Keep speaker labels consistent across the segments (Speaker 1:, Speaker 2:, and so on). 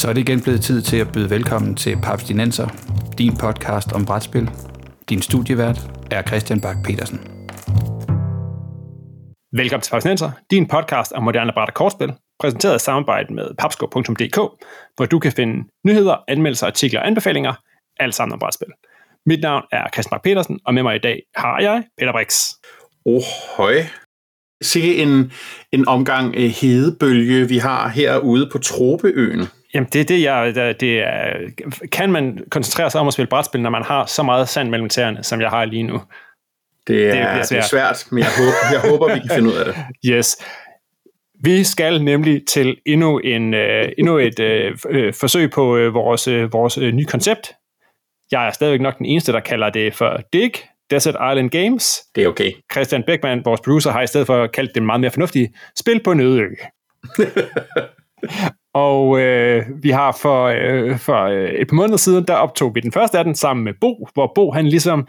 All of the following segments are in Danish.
Speaker 1: Så er det igen blevet tid til at byde velkommen til Paps Dinenser, din podcast om brætspil. Din studievært er Christian Bak petersen
Speaker 2: Velkommen til Paps Dinenser, din podcast om moderne bræt og kortspil, præsenteret i samarbejde med papsko.dk, hvor du kan finde nyheder, anmeldelser, artikler og anbefalinger, alt sammen om brætspil. Mit navn er Christian Bak petersen og med mig i dag har jeg Peter Brix.
Speaker 3: Oh, høj. Sikke en, en omgang eh, hedebølge, vi har herude på Tropeøen.
Speaker 2: Jamen, det er det, jeg... Det er, kan man koncentrere sig om at spille brætspil, når man har så meget sand mellem tæerne, som jeg har lige nu?
Speaker 3: Det er, det, det er svært, men jeg håber, jeg håber, vi kan finde ud af det.
Speaker 2: Yes. Vi skal nemlig til endnu, en, uh, endnu et uh, forsøg på uh, vores, uh, vores uh, nye koncept. Jeg er stadigvæk nok den eneste, der kalder det for DIG, Desert Island Games.
Speaker 3: Det er okay.
Speaker 2: Christian Beckmann, vores producer, har i stedet for kaldt det meget mere fornuftige spil på en øde ø. Og øh, vi har for, øh, for øh, et par måneder siden, der optog vi den første af den sammen med Bo, hvor Bo han ligesom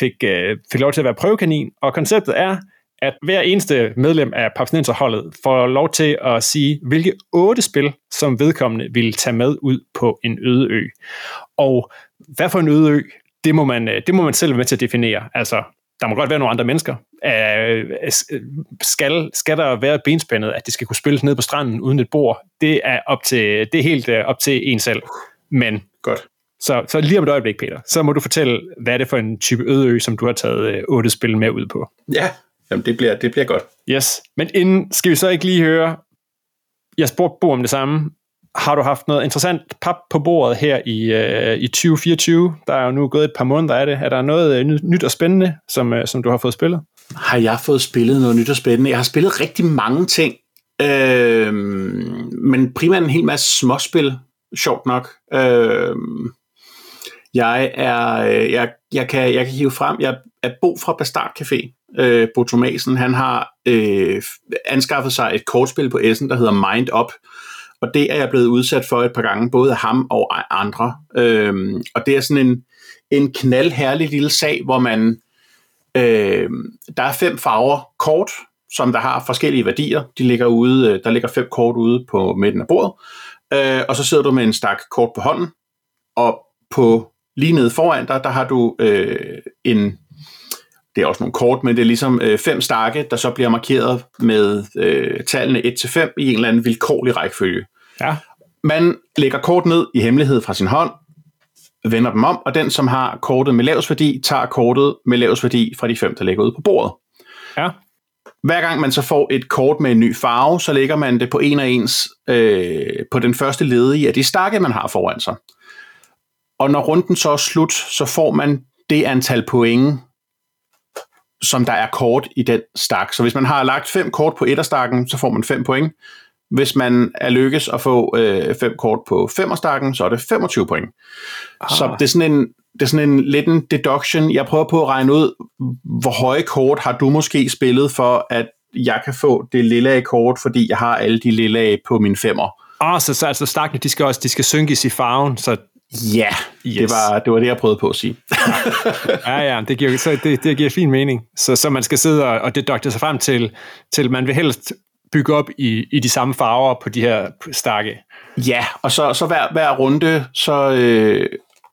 Speaker 2: fik, øh, fik lov til at være prøvekanin. Og konceptet er, at hver eneste medlem af Papsnenserholdet får lov til at sige, hvilke otte spil, som vedkommende vil tage med ud på en øde ø. Og hvad for en øde ø, det må man, øh, det må man selv være med til at definere. Altså, der må godt være nogle andre mennesker. Skal, skal der være benspændet, at det skal kunne spilles ned på stranden uden et bord? Det er, op til, det er helt øh, op til en selv. Men
Speaker 3: godt.
Speaker 2: Så, så lige om et øjeblik, Peter, så må du fortælle, hvad er det for en type øde ø, som du har taget øh, otte spil med ud på.
Speaker 3: Ja, jamen det bliver, det bliver godt.
Speaker 2: Yes, men inden skal vi så ikke lige høre, jeg spurgte Bo om det samme, har du haft noget interessant pap på bordet her i, øh, i 2024? Der er jo nu gået et par måneder af det. Er der noget øh, nyt og spændende, som, øh, som du har fået spillet?
Speaker 3: Har jeg fået spillet noget nyt og spændende? Jeg har spillet rigtig mange ting, øh, men primært en hel masse småspil, sjovt nok. Øh, jeg er, øh, jeg, jeg, kan, jeg kan hive frem, jeg er Bo fra Bastard Café, øh, Bo Thomasen, han har øh, anskaffet sig et kortspil på Essen, der hedder Mind Up, og det er jeg blevet udsat for et par gange, både af ham og andre. Øh, og det er sådan en, en knaldherlig lille sag, hvor man, øhm, der er fem farver kort, som der har forskellige værdier. De ligger ude, øh, der ligger fem kort ude på midten af bordet, øh, og så sidder du med en stak kort på hånden, og på lige nede foran dig, der har du øh, en det er også nogle kort, men det er ligesom øh, fem stakke, der så bliver markeret med øh, tallene 1-5 i en eller anden vilkårlig rækkefølge.
Speaker 2: Ja.
Speaker 3: Man lægger kort ned i hemmelighed fra sin hånd, vender dem om, og den, som har kortet med lavs værdi, tager kortet med lavs værdi fra de fem, der ligger ude på bordet.
Speaker 2: Ja.
Speaker 3: Hver gang man så får et kort med en ny farve, så lægger man det på en af ens øh, på den første ledige af de stakke, man har foran sig. Og når runden så er slut, så får man det antal point, som der er kort i den stak. Så hvis man har lagt fem kort på etterstakken, så får man 5 point. Hvis man er lykkes at få øh, fem kort på femmerstakken, så er det 25 point. Ah. Så det er sådan en, det er sådan en lidt en deduction. Jeg prøver på at regne ud, hvor høje kort har du måske spillet for, at jeg kan få det lille kort, fordi jeg har alle de lille på min femmer.
Speaker 2: Ah, så, så altså stakkene, de skal også de skal synkes i farven, så
Speaker 3: Ja, yes. det, var, det var det, jeg prøvede på at sige.
Speaker 2: ja, ja, det giver, så det, det giver fin mening. Så, så man skal sidde og, og dedukte sig frem til, til man vil helst bygge op i, i de samme farver på de her stakke.
Speaker 3: Ja, og så, så hver, hver runde, så, øh,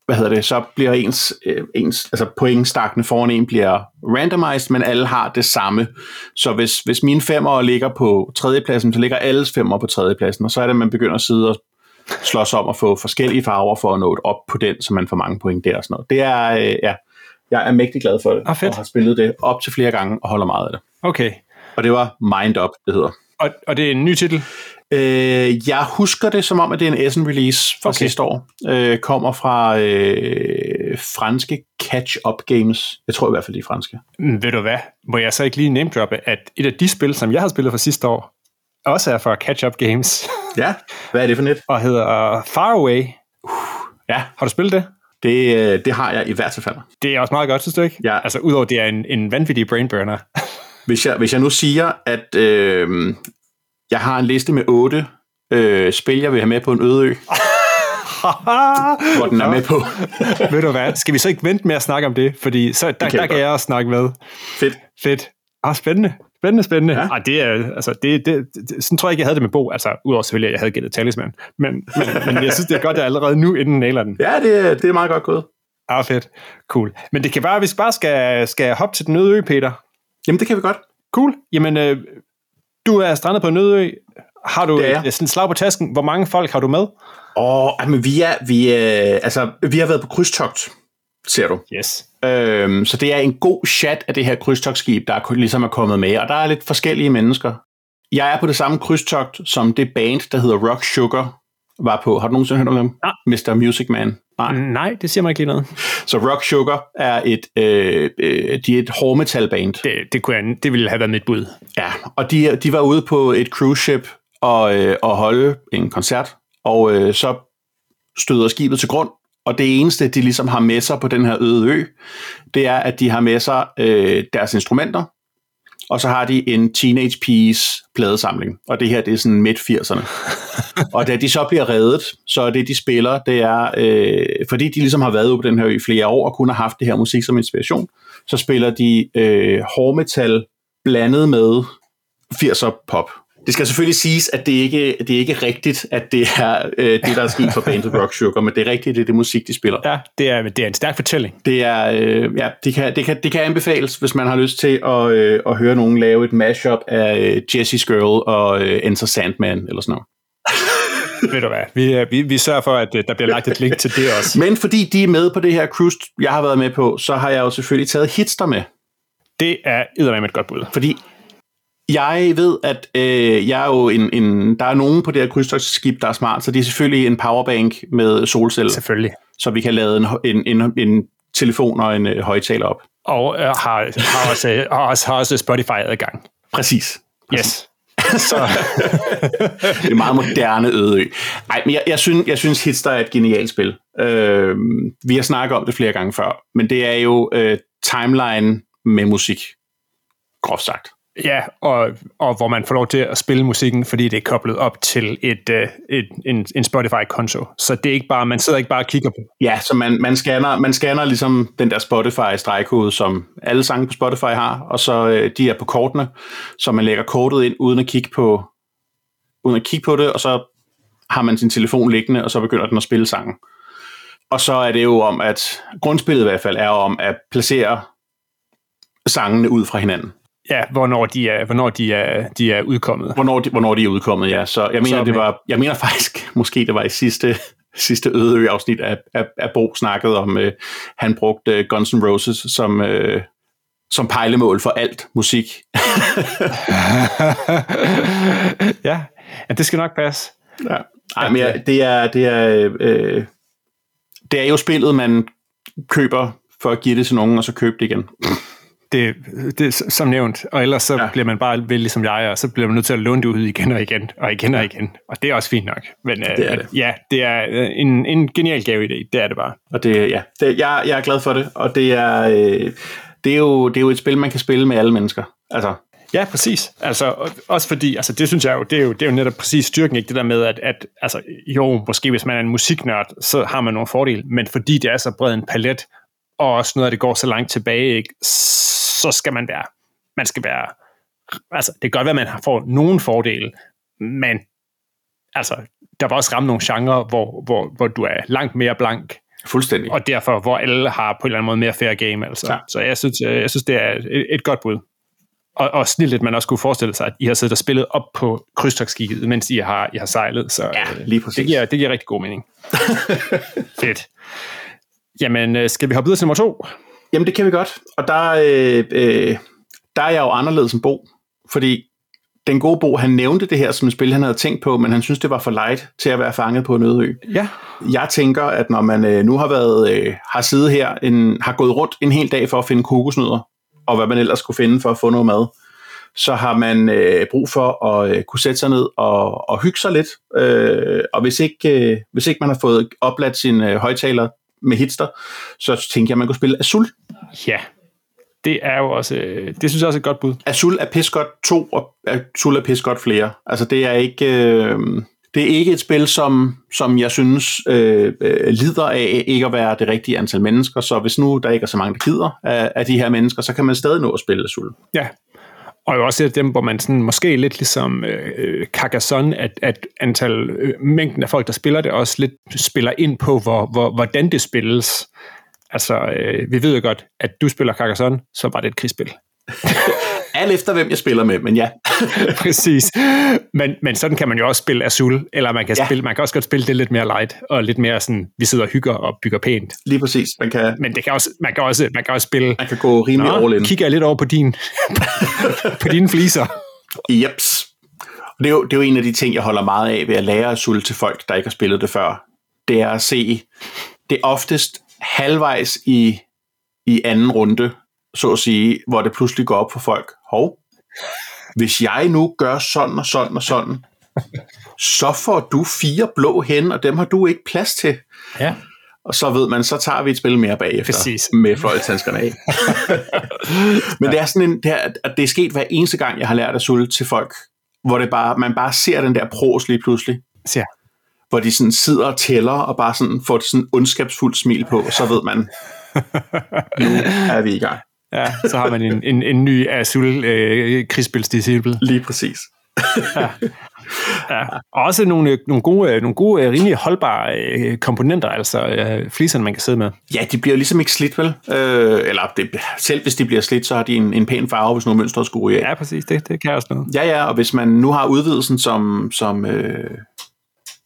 Speaker 3: hvad hedder det, så bliver ens, øh, ens altså pointstakkene foran en bliver randomized, men alle har det samme. Så hvis, hvis mine femmer ligger på tredjepladsen, så ligger alles femmer på tredjepladsen, og så er det, at man begynder at sidde og slås om at få forskellige farver for at nå et op på den, så man får mange point der og sådan noget. Det er, øh, ja, jeg er mægtig glad for det,
Speaker 2: ah, fedt.
Speaker 3: og har spillet det op til flere gange og holder meget af det.
Speaker 2: Okay.
Speaker 3: Og det var Mind Up, det hedder.
Speaker 2: Og, og det er en ny titel?
Speaker 3: Øh, jeg husker det som om, at det er en Essen-release fra okay. sidste år. Øh, kommer fra øh, franske Catch-Up Games. Jeg tror i hvert fald, de er franske.
Speaker 2: Mm, ved du hvad? Må jeg så ikke lige name droppe, at et af de spil, som jeg har spillet fra sidste år, også er fra Catch-Up Games.
Speaker 3: Ja, hvad er det for net?
Speaker 2: Og hedder uh, Far Away. Uh, ja, har du spillet det?
Speaker 3: Det, øh, det har jeg i hvert fald.
Speaker 2: Det er også meget godt, synes du ikke?
Speaker 3: Ja.
Speaker 2: Altså, udover det er en, en vanvittig brainburner.
Speaker 3: Hvis, jeg, hvis jeg nu siger, at øh, jeg har en liste med otte øh, spil, jeg vil have med på en øde ø, hvor den er med på.
Speaker 2: Ved du hvad, skal vi så ikke vente med at snakke om det? Fordi så, der, der kan jeg også snakke med.
Speaker 3: Fedt.
Speaker 2: Fedt. Ah, spændende. Spændende, spændende. Ja. Ej, det er, altså, det, det, det, sådan tror jeg ikke, jeg havde det med Bo. Altså, udover selvfølgelig, at jeg havde gættet talisman. Men, men, men jeg synes, det er godt, at jeg allerede nu, inden nailer den.
Speaker 3: Ja, det, det er meget godt gået.
Speaker 2: Ah, fedt. Cool. Men det kan være, hvis vi bare skal, skal hoppe til den øde ø, Peter.
Speaker 3: Jamen, det kan vi godt.
Speaker 2: Cool. Jamen, øh, du er strandet på en øde. Har du et, et, slag på tasken? Hvor mange folk har du med?
Speaker 3: Åh, men vi er, vi er, altså, vi har været på krydstogt, ser du.
Speaker 2: Yes.
Speaker 3: Øhm, så det er en god chat af det her krydstogtskib, der ligesom er kommet med, og der er lidt forskellige mennesker. Jeg er på det samme krydstogt, som det band, der hedder Rock Sugar, var på. Har du nogensinde hørt om dem?
Speaker 2: Ja.
Speaker 3: Mr. Music Man.
Speaker 2: Nej. Nej, det siger mig ikke lige noget.
Speaker 3: Så Rock Sugar er et, øh, øh, de er et hårdmetal band.
Speaker 2: Det, det, kunne jeg, det ville have været mit bud.
Speaker 3: Ja, og de, de var ude på et cruise ship og, øh, og holde en koncert, og øh, så støder skibet til grund, og det eneste, de ligesom har med sig på den her øde ø, det er, at de har med sig øh, deres instrumenter, og så har de en Teenage Piece pladesamling, og det her, det er sådan midt-80'erne. og da de så bliver reddet, så er det, de spiller, det er, øh, fordi de ligesom har været på den her i flere år, og kun har haft det her musik som inspiration, så spiller de øh, hårdmetal blandet med 80'er pop. Det skal selvfølgelig siges, at det ikke det er ikke rigtigt, at det er øh, det, der er sket for bandet Rock Sugar, men det er rigtigt, det er det musik, de spiller.
Speaker 2: Ja, det er, det er en stærk fortælling.
Speaker 3: Det er, øh, ja, det kan, det, kan, det kan anbefales, hvis man har lyst til at, øh, at høre nogen lave et mashup af øh, Jesse's Girl og øh, Enter Sandman, eller sådan noget.
Speaker 2: Ved du hvad, vi, øh, vi, vi sørger for, at øh, der bliver lagt et link til det også.
Speaker 3: Men fordi de er med på det her cruise, jeg har været med på, så har jeg jo selvfølgelig taget hitster med.
Speaker 2: Det er eddermame et godt bud.
Speaker 3: Fordi jeg ved, at øh, jeg er jo en, en, der er nogen på det her krydstogsskib, der er smart, så det er selvfølgelig en powerbank med solceller.
Speaker 2: Selvfølgelig.
Speaker 3: Så vi kan lade en, en, en, en telefon og en øh, højtaler op.
Speaker 2: Og øh, har, har, også, har, også, har også Spotify-adgang.
Speaker 3: Præcis. Præcis.
Speaker 2: Yes. Så.
Speaker 3: det er meget moderne øde ø. Ej, men jeg, jeg, synes, jeg synes Hitster er et genialt spil. Øh, vi har snakket om det flere gange før, men det er jo øh, timeline med musik, groft sagt.
Speaker 2: Ja, og, og hvor man får lov til at spille musikken, fordi det er koblet op til et, uh, et, en, en Spotify-konto. Så det er ikke bare, man sidder ikke bare og kigger på.
Speaker 3: Ja, så man, man, scanner, man scanner ligesom den der Spotify-stregkode, som alle sange på Spotify har, og så øh, de er på kortene, så man lægger kortet ind uden at kigge på, uden at kigge på det, og så har man sin telefon liggende, og så begynder den at spille sangen. Og så er det jo om, at grundspillet i hvert fald er om at placere sangene ud fra hinanden.
Speaker 2: Ja, hvornår de er, hvornår de er, de er udkommet.
Speaker 3: Hvornår de, hvornår de er udkommet, ja. Så jeg mener, så det var, jeg mener faktisk, måske det var i sidste, sidste Ødeø-afsnit, at, at, at Bo snakkede om, uh, han brugte Guns N' Roses som, uh, som pejlemål for alt musik.
Speaker 2: ja. ja, det skal nok passe.
Speaker 3: Ja. Ej, men ja, det er, det er, øh, det er jo spillet, man køber for at give det til nogen, og så købe det igen
Speaker 2: det, det som nævnt, og ellers så ja. bliver man bare vel ligesom jeg, og så bliver man nødt til at låne det ud igen og igen, og igen og igen, og det er også fint nok. Men det er det. ja, det er øh, en, en genial gave idé, det er det bare.
Speaker 3: Og det, ja, det, jeg, jeg er glad for det, og det er, øh, det, er jo, det er jo et spil, man kan spille med alle mennesker. Altså,
Speaker 2: Ja, præcis. Altså, også fordi, altså, det synes jeg jo, det er jo, det er jo netop præcis styrken, ikke? det der med, at, at altså, jo, måske hvis man er en musiknørd, så har man nogle fordele, men fordi det er så bred en palet, og også noget af det går så langt tilbage, ikke? Så skal man være, man skal være, altså det kan godt være, at man får nogen fordele, men altså, der var også ramme nogle genrer, hvor, hvor, hvor du er langt mere blank.
Speaker 3: Fuldstændig.
Speaker 2: Og derfor, hvor alle har på en eller anden måde mere fair game. Altså. Ja. Så jeg synes, jeg synes, det er et, godt bud. Og, og snilt, at man også kunne forestille sig, at I har siddet og spillet op på krydstogsskibet, mens I har, I har sejlet. Så
Speaker 3: ja, lige præcis.
Speaker 2: Det giver, det giver rigtig god mening. Fedt. Jamen, øh, skal vi hoppe videre til nummer to?
Speaker 3: Jamen, det kan vi godt. Og der, øh, øh, der er jeg jo anderledes som Bo, fordi den gode Bo, han nævnte det her som et spil, han havde tænkt på, men han synes, det var for light til at være fanget på en øde ø.
Speaker 2: Ja.
Speaker 3: Jeg tænker, at når man øh, nu har været øh, har siddet her, en, har gået rundt en hel dag for at finde kokosnødder, og hvad man ellers skulle finde for at få noget mad, så har man øh, brug for at øh, kunne sætte sig ned og, og hygge sig lidt. Øh, og hvis ikke, øh, hvis ikke man har fået opladt sin øh, højtaler med hitster, så tænkte jeg, at man kunne spille Azul.
Speaker 2: Ja, det er jo også, det synes jeg også er et godt bud.
Speaker 3: Azul er pis godt to, og Azul er pis godt flere. Altså det er ikke, øh, det er ikke et spil, som, som jeg synes øh, øh, lider af ikke at være det rigtige antal mennesker, så hvis nu der ikke er så mange, der gider af, af de her mennesker, så kan man stadig nå at spille Azul.
Speaker 2: Ja, og jo også et af dem, hvor man sådan, måske lidt ligesom øh, øh, Carcassonne, at, at antal, øh, mængden af folk, der spiller det, også lidt spiller ind på, hvor, hvor, hvordan det spilles. Altså, øh, vi ved jo godt, at du spiller Carcassonne, så var det et krigsspil.
Speaker 3: Alt efter, hvem jeg spiller med, men ja.
Speaker 2: Præcis. Men, men sådan kan man jo også spille Azul, eller man kan, ja. spille, man kan også godt spille det lidt mere light, og lidt mere sådan, vi sidder og hygger og bygger pænt.
Speaker 3: Lige præcis. Man kan,
Speaker 2: Men det kan også, man, kan også, man kan også spille...
Speaker 3: man kan gå rimelig all in.
Speaker 2: kigger jeg lidt over på din, på dine fliser.
Speaker 3: Jeps. Det er, jo, det er jo en af de ting, jeg holder meget af ved at lære Azul til folk, der ikke har spillet det før. Det er at se, det er oftest halvvejs i, i anden runde, så at sige, hvor det pludselig går op for folk. Hov, hvis jeg nu gør sådan og sådan og sådan, så får du fire blå hen, og dem har du ikke plads til.
Speaker 2: Ja.
Speaker 3: Og så ved man, så tager vi et spil mere bagefter
Speaker 2: Præcis.
Speaker 3: med fløjtandskerne af. Men det er sådan en, det er, at det er sket hver eneste gang, jeg har lært at sulle til folk, hvor det bare, man bare ser den der pros lige pludselig,
Speaker 2: Så,
Speaker 3: hvor de sådan sidder og tæller, og bare sådan får sådan en ondskabsfuldt smil på, og så ved man, nu er vi i gang.
Speaker 2: Ja, så har man en, en, en ny Azul øh, krigsspilsdisciple.
Speaker 3: Lige præcis.
Speaker 2: Ja. Og også nogle, nogle gode, nogle gode øh, rimelig holdbare øh, komponenter, altså øh, fliserne, man kan sidde med.
Speaker 3: Ja, de bliver ligesom ikke slidt, vel? Øh, eller det, selv hvis de bliver slidt, så har de en, en pæn farve, hvis nogle mønstre skulle af.
Speaker 2: Ja, præcis. Det, det kan også noget.
Speaker 3: Ja, ja, og hvis man nu har udvidelsen, som, som, øh,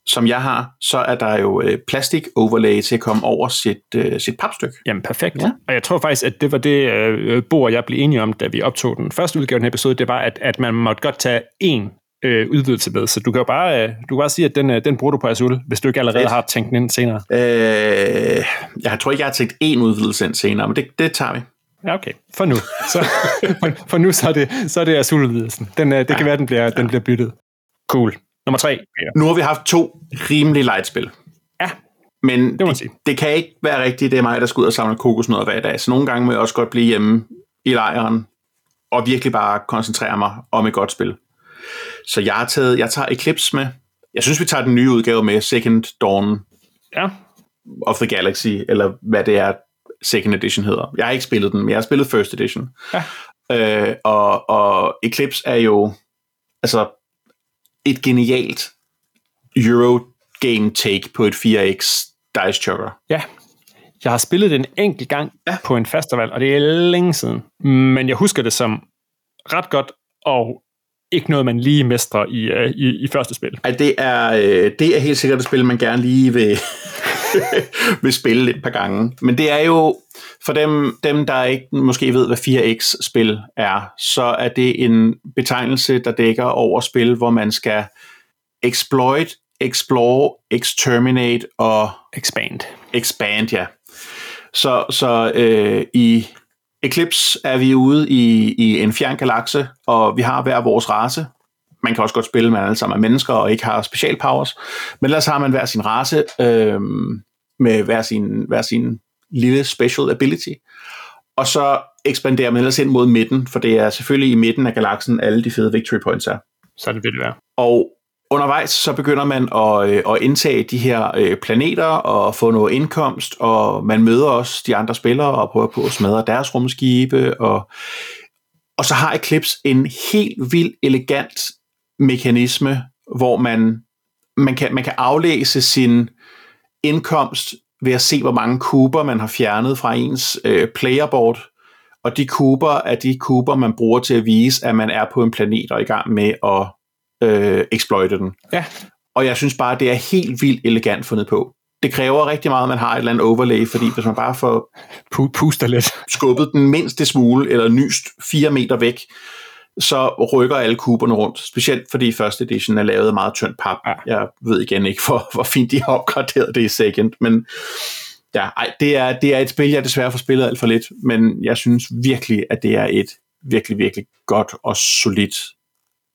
Speaker 3: som jeg har, så er der jo øh, plastik overlay til at komme over sit, øh, sit papstykke.
Speaker 2: Jamen, perfekt.
Speaker 3: Ja.
Speaker 2: Ja. Og jeg tror faktisk, at det var det, øh, Bo og jeg blev enige om, da vi optog den første udgave af den her episode, det var, at, at man måtte godt tage én øh, udvidelse med. Så du kan jo bare, øh, du kan bare sige, at den, øh, den bruger du på Azul, hvis du ikke allerede
Speaker 3: Fedt.
Speaker 2: har tænkt den ind senere.
Speaker 3: Øh, jeg tror ikke, jeg har tænkt én udvidelse ind senere, men det, det tager vi.
Speaker 2: Ja, okay. For nu. Så, for, for nu, så er det, så er det Azul-udvidelsen. Den, øh, det kan være, den bliver, den bliver byttet. Cool. Nummer tre. Ja.
Speaker 3: Nu har vi haft to rimelig light spil.
Speaker 2: Ja.
Speaker 3: Men
Speaker 2: må man
Speaker 3: det,
Speaker 2: sige.
Speaker 3: det kan ikke være rigtigt, det er mig, der skal ud og samle kokosnødder hver dag. Så nogle gange må jeg også godt blive hjemme i lejren og virkelig bare koncentrere mig om et godt spil. Så jeg har taget, jeg tager Eclipse med. Jeg synes, vi tager den nye udgave med, Second Dawn
Speaker 2: Ja.
Speaker 3: of the Galaxy, eller hvad det er, Second Edition hedder. Jeg har ikke spillet den, men jeg har spillet First Edition.
Speaker 2: Ja.
Speaker 3: Øh, og, og Eclipse er jo altså et genialt Eurogame take på et 4X Dice Chucker.
Speaker 2: Ja. Jeg har spillet det en enkelt gang
Speaker 3: Ja.
Speaker 2: på en festival, og det er længe siden. Men jeg husker det som ret godt, og ikke noget, man lige mestrer i, uh, i, i første spil.
Speaker 3: Ej, det er, øh, det er helt sikkert et spil, man gerne lige vil, vil spille et par gange. Men det er jo, for dem, dem der ikke måske ved, hvad 4X-spil er, så er det en betegnelse, der dækker over spil, hvor man skal exploit, explore, exterminate og
Speaker 2: Expand.
Speaker 3: expand, ja. Så, så øh, i Eclipse er vi ude i, i en fjern galakse, og vi har hver vores race. Man kan også godt spille, man alle sammen er mennesker og ikke har special powers. Men ellers har man hver sin race øh, med hver sin, hver sin lille special ability. Og så ekspanderer man ellers ind mod midten, for det er selvfølgelig i midten af galaksen, alle de fede victory points er.
Speaker 2: Så det vil det være.
Speaker 3: Og undervejs så begynder man at, øh, at indtage de her øh, planeter og få noget indkomst, og man møder også de andre spillere og prøver på at smadre deres rumskibe. Og, og så har Eclipse en helt vild elegant mekanisme, hvor man, man, kan, man kan aflæse sin indkomst ved at se, hvor mange kuber man har fjernet fra ens øh, playerboard. Og de kuber er de kuber, man bruger til at vise, at man er på en planet og er i gang med at øh, exploite den.
Speaker 2: Ja.
Speaker 3: Og jeg synes bare, det er helt vildt elegant fundet på. Det kræver rigtig meget, at man har et eller andet overlay, fordi hvis man bare får
Speaker 2: Pu- puster lidt.
Speaker 3: skubbet den mindste smule, eller nyst fire meter væk, så rykker alle kuberne rundt. Specielt fordi første edition er lavet af meget tyndt pap.
Speaker 2: Ja.
Speaker 3: Jeg ved igen ikke, hvor, hvor fint de har opgraderet det i second, men ja, ej, det, er, det er et spil, jeg desværre får spillet alt for lidt, men jeg synes virkelig, at det er et virkelig, virkelig godt og solidt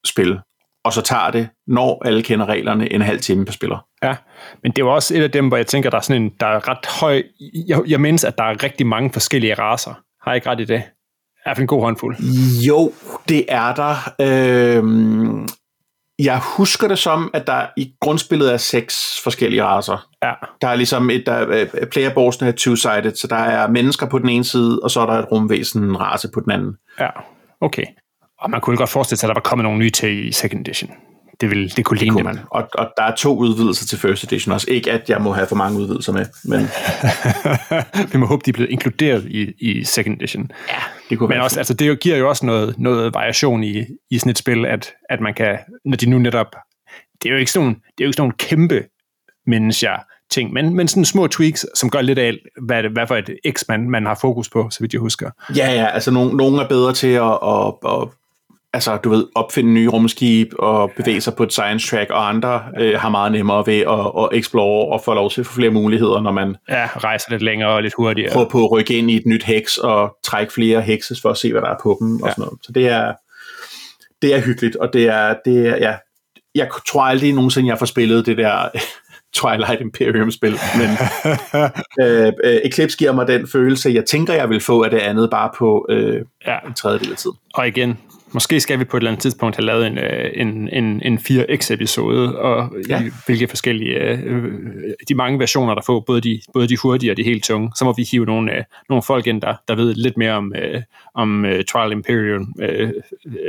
Speaker 3: spil. Og så tager det, når alle kender reglerne, en halv time per spiller.
Speaker 2: Ja, men det er jo også et af dem, hvor jeg tænker, der er sådan en, der er ret høj... Jeg, jeg mindes, at der er rigtig mange forskellige raser. Har jeg ikke ret i det? Hvert fald en god håndfuld.
Speaker 3: Jo, det er der. Øhm, jeg husker det som, at der i grundspillet er seks forskellige raser.
Speaker 2: Ja,
Speaker 3: Der er ligesom et, der, øh, playerboardsene er two-sided, så der er mennesker på den ene side, og så er der et rumvæsen, en race på den anden.
Speaker 2: ja, okay. Og man kunne godt forestille sig, at der var kommet nogle nye til i second edition. Det, ville, det kunne ligne
Speaker 3: det. Man. Og, og der er to udvidelser til first edition også. Ikke at jeg må have for mange udvidelser med, men...
Speaker 2: Vi må håbe, de er blevet inkluderet i, i second edition.
Speaker 3: Ja, det kunne
Speaker 2: Men også, altså, det giver jo også noget, noget variation i, i sådan et spil, at, at man kan, når de nu netop... Det er jo ikke sådan, det er jo ikke sådan nogle kæmpe mennesker, ting, men, men sådan små tweaks, som gør lidt af, hvad, hvad for et X man, man har fokus på, så vidt jeg husker.
Speaker 3: Ja, ja, altså nogen, nogen er bedre til at, at, at altså, du ved, opfinde nye rumskib og bevæge sig på et science track, og andre øh, har meget nemmere ved at, at explore og få lov til at få flere muligheder, når man
Speaker 2: ja, rejser lidt længere og lidt hurtigere.
Speaker 3: Prøver på at rykke ind i et nyt heks og trække flere hekses for at se, hvad der er på dem. Og ja. sådan noget. Så det er, det er hyggeligt, og det er, det er ja, jeg tror aldrig nogensinde, jeg får spillet det der Twilight Imperium-spil, men øh, øh, Eclipse giver mig den følelse, jeg tænker, jeg vil få af det andet, bare på øh, ja. en tredjedel af tiden.
Speaker 2: Og igen, måske skal vi på et eller andet tidspunkt have lavet en, øh, en, en, en 4X-episode, og ja. i, hvilke forskellige, øh, de mange versioner, der får, både de, både de hurtige og de helt tunge. Så må vi hive nogle, øh, nogle folk ind, der, der ved lidt mere om, øh, om uh, Trial Imperium øh,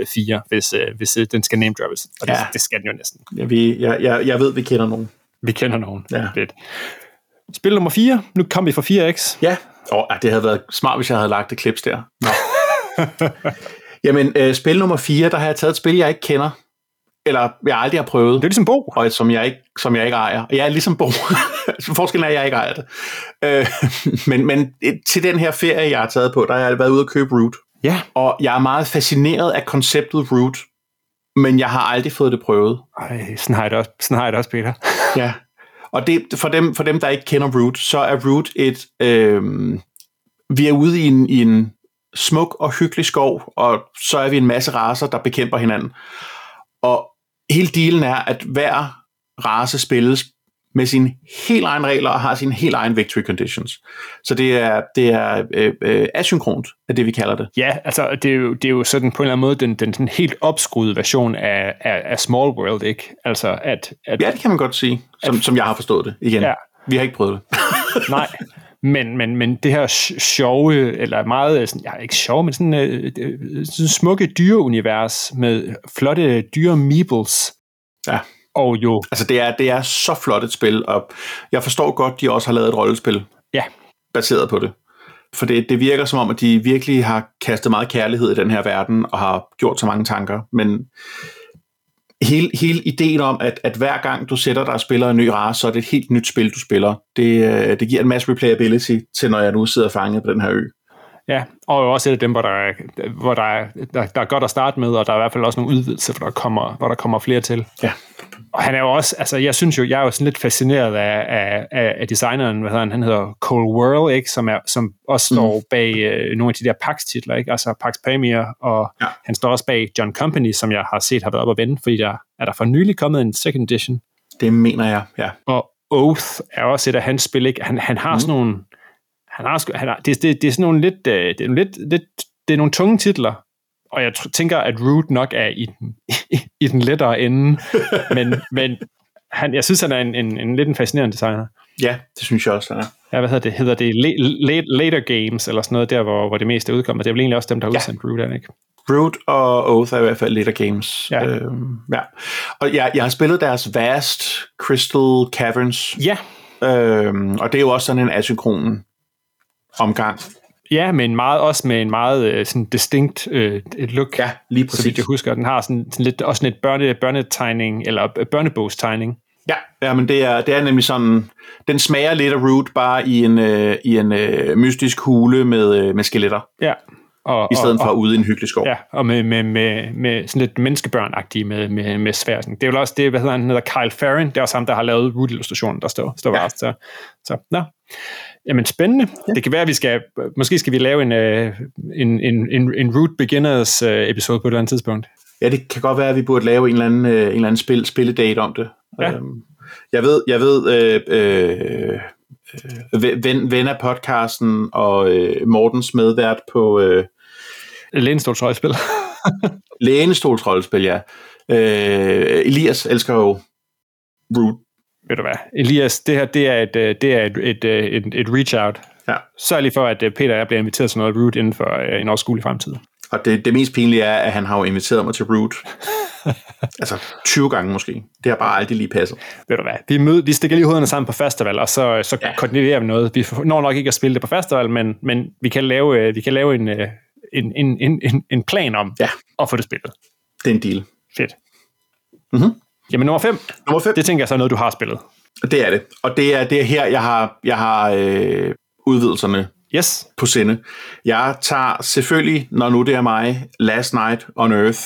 Speaker 2: 4, hvis, øh, hvis øh, den skal name droppes. Og det, ja. det skal den jo næsten.
Speaker 3: Ja, vi, jeg, jeg, jeg ved, vi kender nogen.
Speaker 2: Vi kender nogen. Ja. Fedt. Spil nummer 4. Nu kom vi fra 4X.
Speaker 3: Ja. Oh, det havde været smart, hvis jeg havde lagt det klips der. Jamen, øh, spil nummer 4, der har jeg taget et spil, jeg ikke kender. Eller jeg aldrig har prøvet.
Speaker 2: Det er ligesom Bo.
Speaker 3: Og som jeg ikke, som jeg ikke ejer. Jeg er ligesom Bo. Forskellen er, at jeg ikke ejer det. Øh, men, men til den her ferie, jeg har taget på, der har jeg været ude og købe Root.
Speaker 2: Ja.
Speaker 3: Og jeg er meget fascineret af konceptet Root men jeg har aldrig fået det prøvet.
Speaker 2: Ej, sådan har jeg det også, sådan har jeg det også Peter.
Speaker 3: ja, og det, for, dem, for dem, der ikke kender Root, så er Root et... Øh, vi er ude i en, i en smuk og hyggelig skov, og så er vi en masse raser, der bekæmper hinanden. Og hele dealen er, at hver race spilles med sine helt egen regler og har sine helt egen victory conditions. Så det er, det er øh, øh, asynkront, er det vi kalder det.
Speaker 2: Ja, altså det er jo, det er jo sådan på en eller anden måde den, den, den helt opskruede version af, af, af Small World, ikke? Altså at,
Speaker 3: at, ja, det kan man godt sige, som, at, som jeg har forstået det igen. Ja. Vi har ikke prøvet det.
Speaker 2: Nej, men, men, men det her sjove, eller meget, sådan, ja, ikke sjove, men sådan, øh, sådan smukke dyreunivers med flotte dyre meebles.
Speaker 3: Ja
Speaker 2: og jo...
Speaker 3: Altså, det er, det er så flot et spil, og jeg forstår godt, de også har lavet et rollespil.
Speaker 2: Ja.
Speaker 3: Baseret på det. For det, det virker som om, at de virkelig har kastet meget kærlighed i den her verden, og har gjort så mange tanker. Men hele, hele ideen om, at, at hver gang du sætter dig og spiller en ny race, så er det et helt nyt spil, du spiller. Det, øh, det giver en masse replayability til, når jeg nu sidder fanget på den her ø.
Speaker 2: Ja, og også et af dem, hvor, der er, hvor der, er, der, der er godt at starte med, og der er i hvert fald også nogle udvidelser, hvor der kommer, hvor der kommer flere til.
Speaker 3: Ja.
Speaker 2: Og han er jo også, altså jeg synes jo, jeg er jo sådan lidt fascineret af, af, af designeren, hvad hedder han, han hedder Cole Whirl, ikke, som, er, som også står mm. bag øh, nogle af de der Pax-titler, ikke, altså Pax Premier, og ja. han står også bag John Company, som jeg har set har været op at vende, fordi der er der for nylig kommet en second edition.
Speaker 3: Det mener jeg, ja.
Speaker 2: Og Oath er også et af hans spil, ikke? Han, han har mm. sådan nogle, han har, han har, det, det, det er sådan nogle lidt, øh, det er lidt, lidt, det er nogle tunge titler, og jeg tænker, at Root nok er i den, i, i den lettere ende, men, men han, jeg synes, han er en, en, en lidt en fascinerende designer.
Speaker 3: Ja, det synes jeg også, han er.
Speaker 2: Ja, hvad hedder det? Hedder det late, Later Games, eller sådan noget, der hvor, hvor det meste er udkommet? Det er vel egentlig også dem, der har ja. udsendt Root, er ikke?
Speaker 3: Root og Oath er i hvert fald Later Games. Ja. Øhm, ja. Og jeg, jeg har spillet deres Vast Crystal Caverns.
Speaker 2: Ja.
Speaker 3: Øhm, og det er jo også sådan en asynkron omgang.
Speaker 2: Ja, men meget, også med en meget øh, sådan distinkt øh, et look.
Speaker 3: Ja, lige præcis. Så
Speaker 2: jeg husker, den har sådan, sådan lidt, også sådan et børne, børnetegning, eller børnebogstegning.
Speaker 3: Ja, ja men det er, det er nemlig sådan, den smager lidt af Root, bare i en, øh, i en øh, mystisk hule med, øh, med skeletter.
Speaker 2: Ja.
Speaker 3: Og, I stedet og, for ude i en hyggelig skov.
Speaker 2: Ja, og med, med, med, med sådan lidt menneskebørnagtige med, med, med sværsen. Det er jo også det, hvad hedder han, hedder Kyle Farron, det er også ham, der har lavet Root-illustrationen, der står, står ja. Så, så, nå. Jamen spændende. Ja. Det kan være, at vi skal, måske skal vi lave en, uh, en, en, en, en Root Beginners uh, episode på et eller andet tidspunkt.
Speaker 3: Ja, det kan godt være, at vi burde lave en eller anden, uh, en eller anden spil, spilledate om det. Ja. Um, jeg ved, jeg ved uh, uh, ven, ven af podcasten og uh, Mortens medvært på... Uh,
Speaker 2: Lænestolsrollespil.
Speaker 3: Lænestolsrollespil, ja. Uh, Elias elsker jo Root
Speaker 2: ved du hvad, Elias, det her det er et, øh, det er et, et, øh, et, et reach out.
Speaker 3: Ja.
Speaker 2: Sørg lige for, at øh, Peter og jeg bliver inviteret til noget root inden for en overskuelig fremtid.
Speaker 3: Og det, det mest pinlige er, at han har jo inviteret mig til Root. altså 20 gange måske. Det har bare aldrig lige passet.
Speaker 2: Ved du hvad, vi, mød, vi stikker lige hovederne sammen på festival, og så, så ja. koordinerer vi noget. Vi når nok ikke at spille det på festival, men, men vi kan lave, vi kan lave en, en, en, en, en plan om
Speaker 3: Ja.
Speaker 2: at få det spillet.
Speaker 3: Det er en deal.
Speaker 2: Fedt.
Speaker 3: Mhm.
Speaker 2: Jamen nummer 5,
Speaker 3: Nummer 5.
Speaker 2: det tænker jeg så er noget, du har spillet.
Speaker 3: Det er det. Og det er, det er her, jeg har, jeg har øh, udvidelserne
Speaker 2: Yes.
Speaker 3: på sinde. Jeg tager selvfølgelig, når nu det er mig, Last Night on Earth,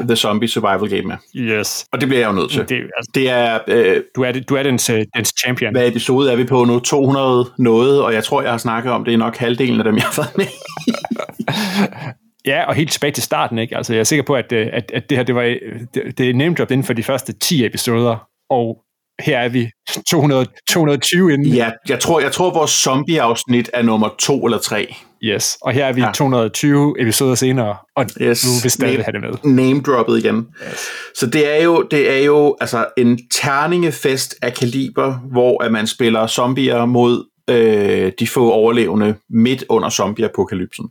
Speaker 3: uh, The Zombie Survival Game med.
Speaker 2: Yes.
Speaker 3: Og det bliver jeg jo nødt til.
Speaker 2: Det, altså,
Speaker 3: Det er, øh,
Speaker 2: du er, det- du er dens, øh, dens champion.
Speaker 3: hvad episode er vi på nu? 200 noget, og jeg tror, jeg har snakket om, det er nok halvdelen af dem, jeg har været med i.
Speaker 2: Ja, og helt tilbage til starten, ikke? Altså, jeg er sikker på, at, øh, at, at det her, det var, øh, det, det er name drop inden for de første 10 episoder, og her er vi 200, 220 inden.
Speaker 3: Ja, jeg tror, jeg tror vores zombie-afsnit er nummer to eller tre.
Speaker 2: Yes, og her er vi
Speaker 3: Ja.
Speaker 2: ja. 220 episoder senere, og
Speaker 3: Yes.
Speaker 2: nu vil vi stadig
Speaker 3: Name-
Speaker 2: have det med.
Speaker 3: Name-droppet igen. Yes. Så det er jo, det er jo altså en terningefest af kaliber, hvor at man spiller zombier mod øh, de få overlevende midt under zombie-apokalypsen.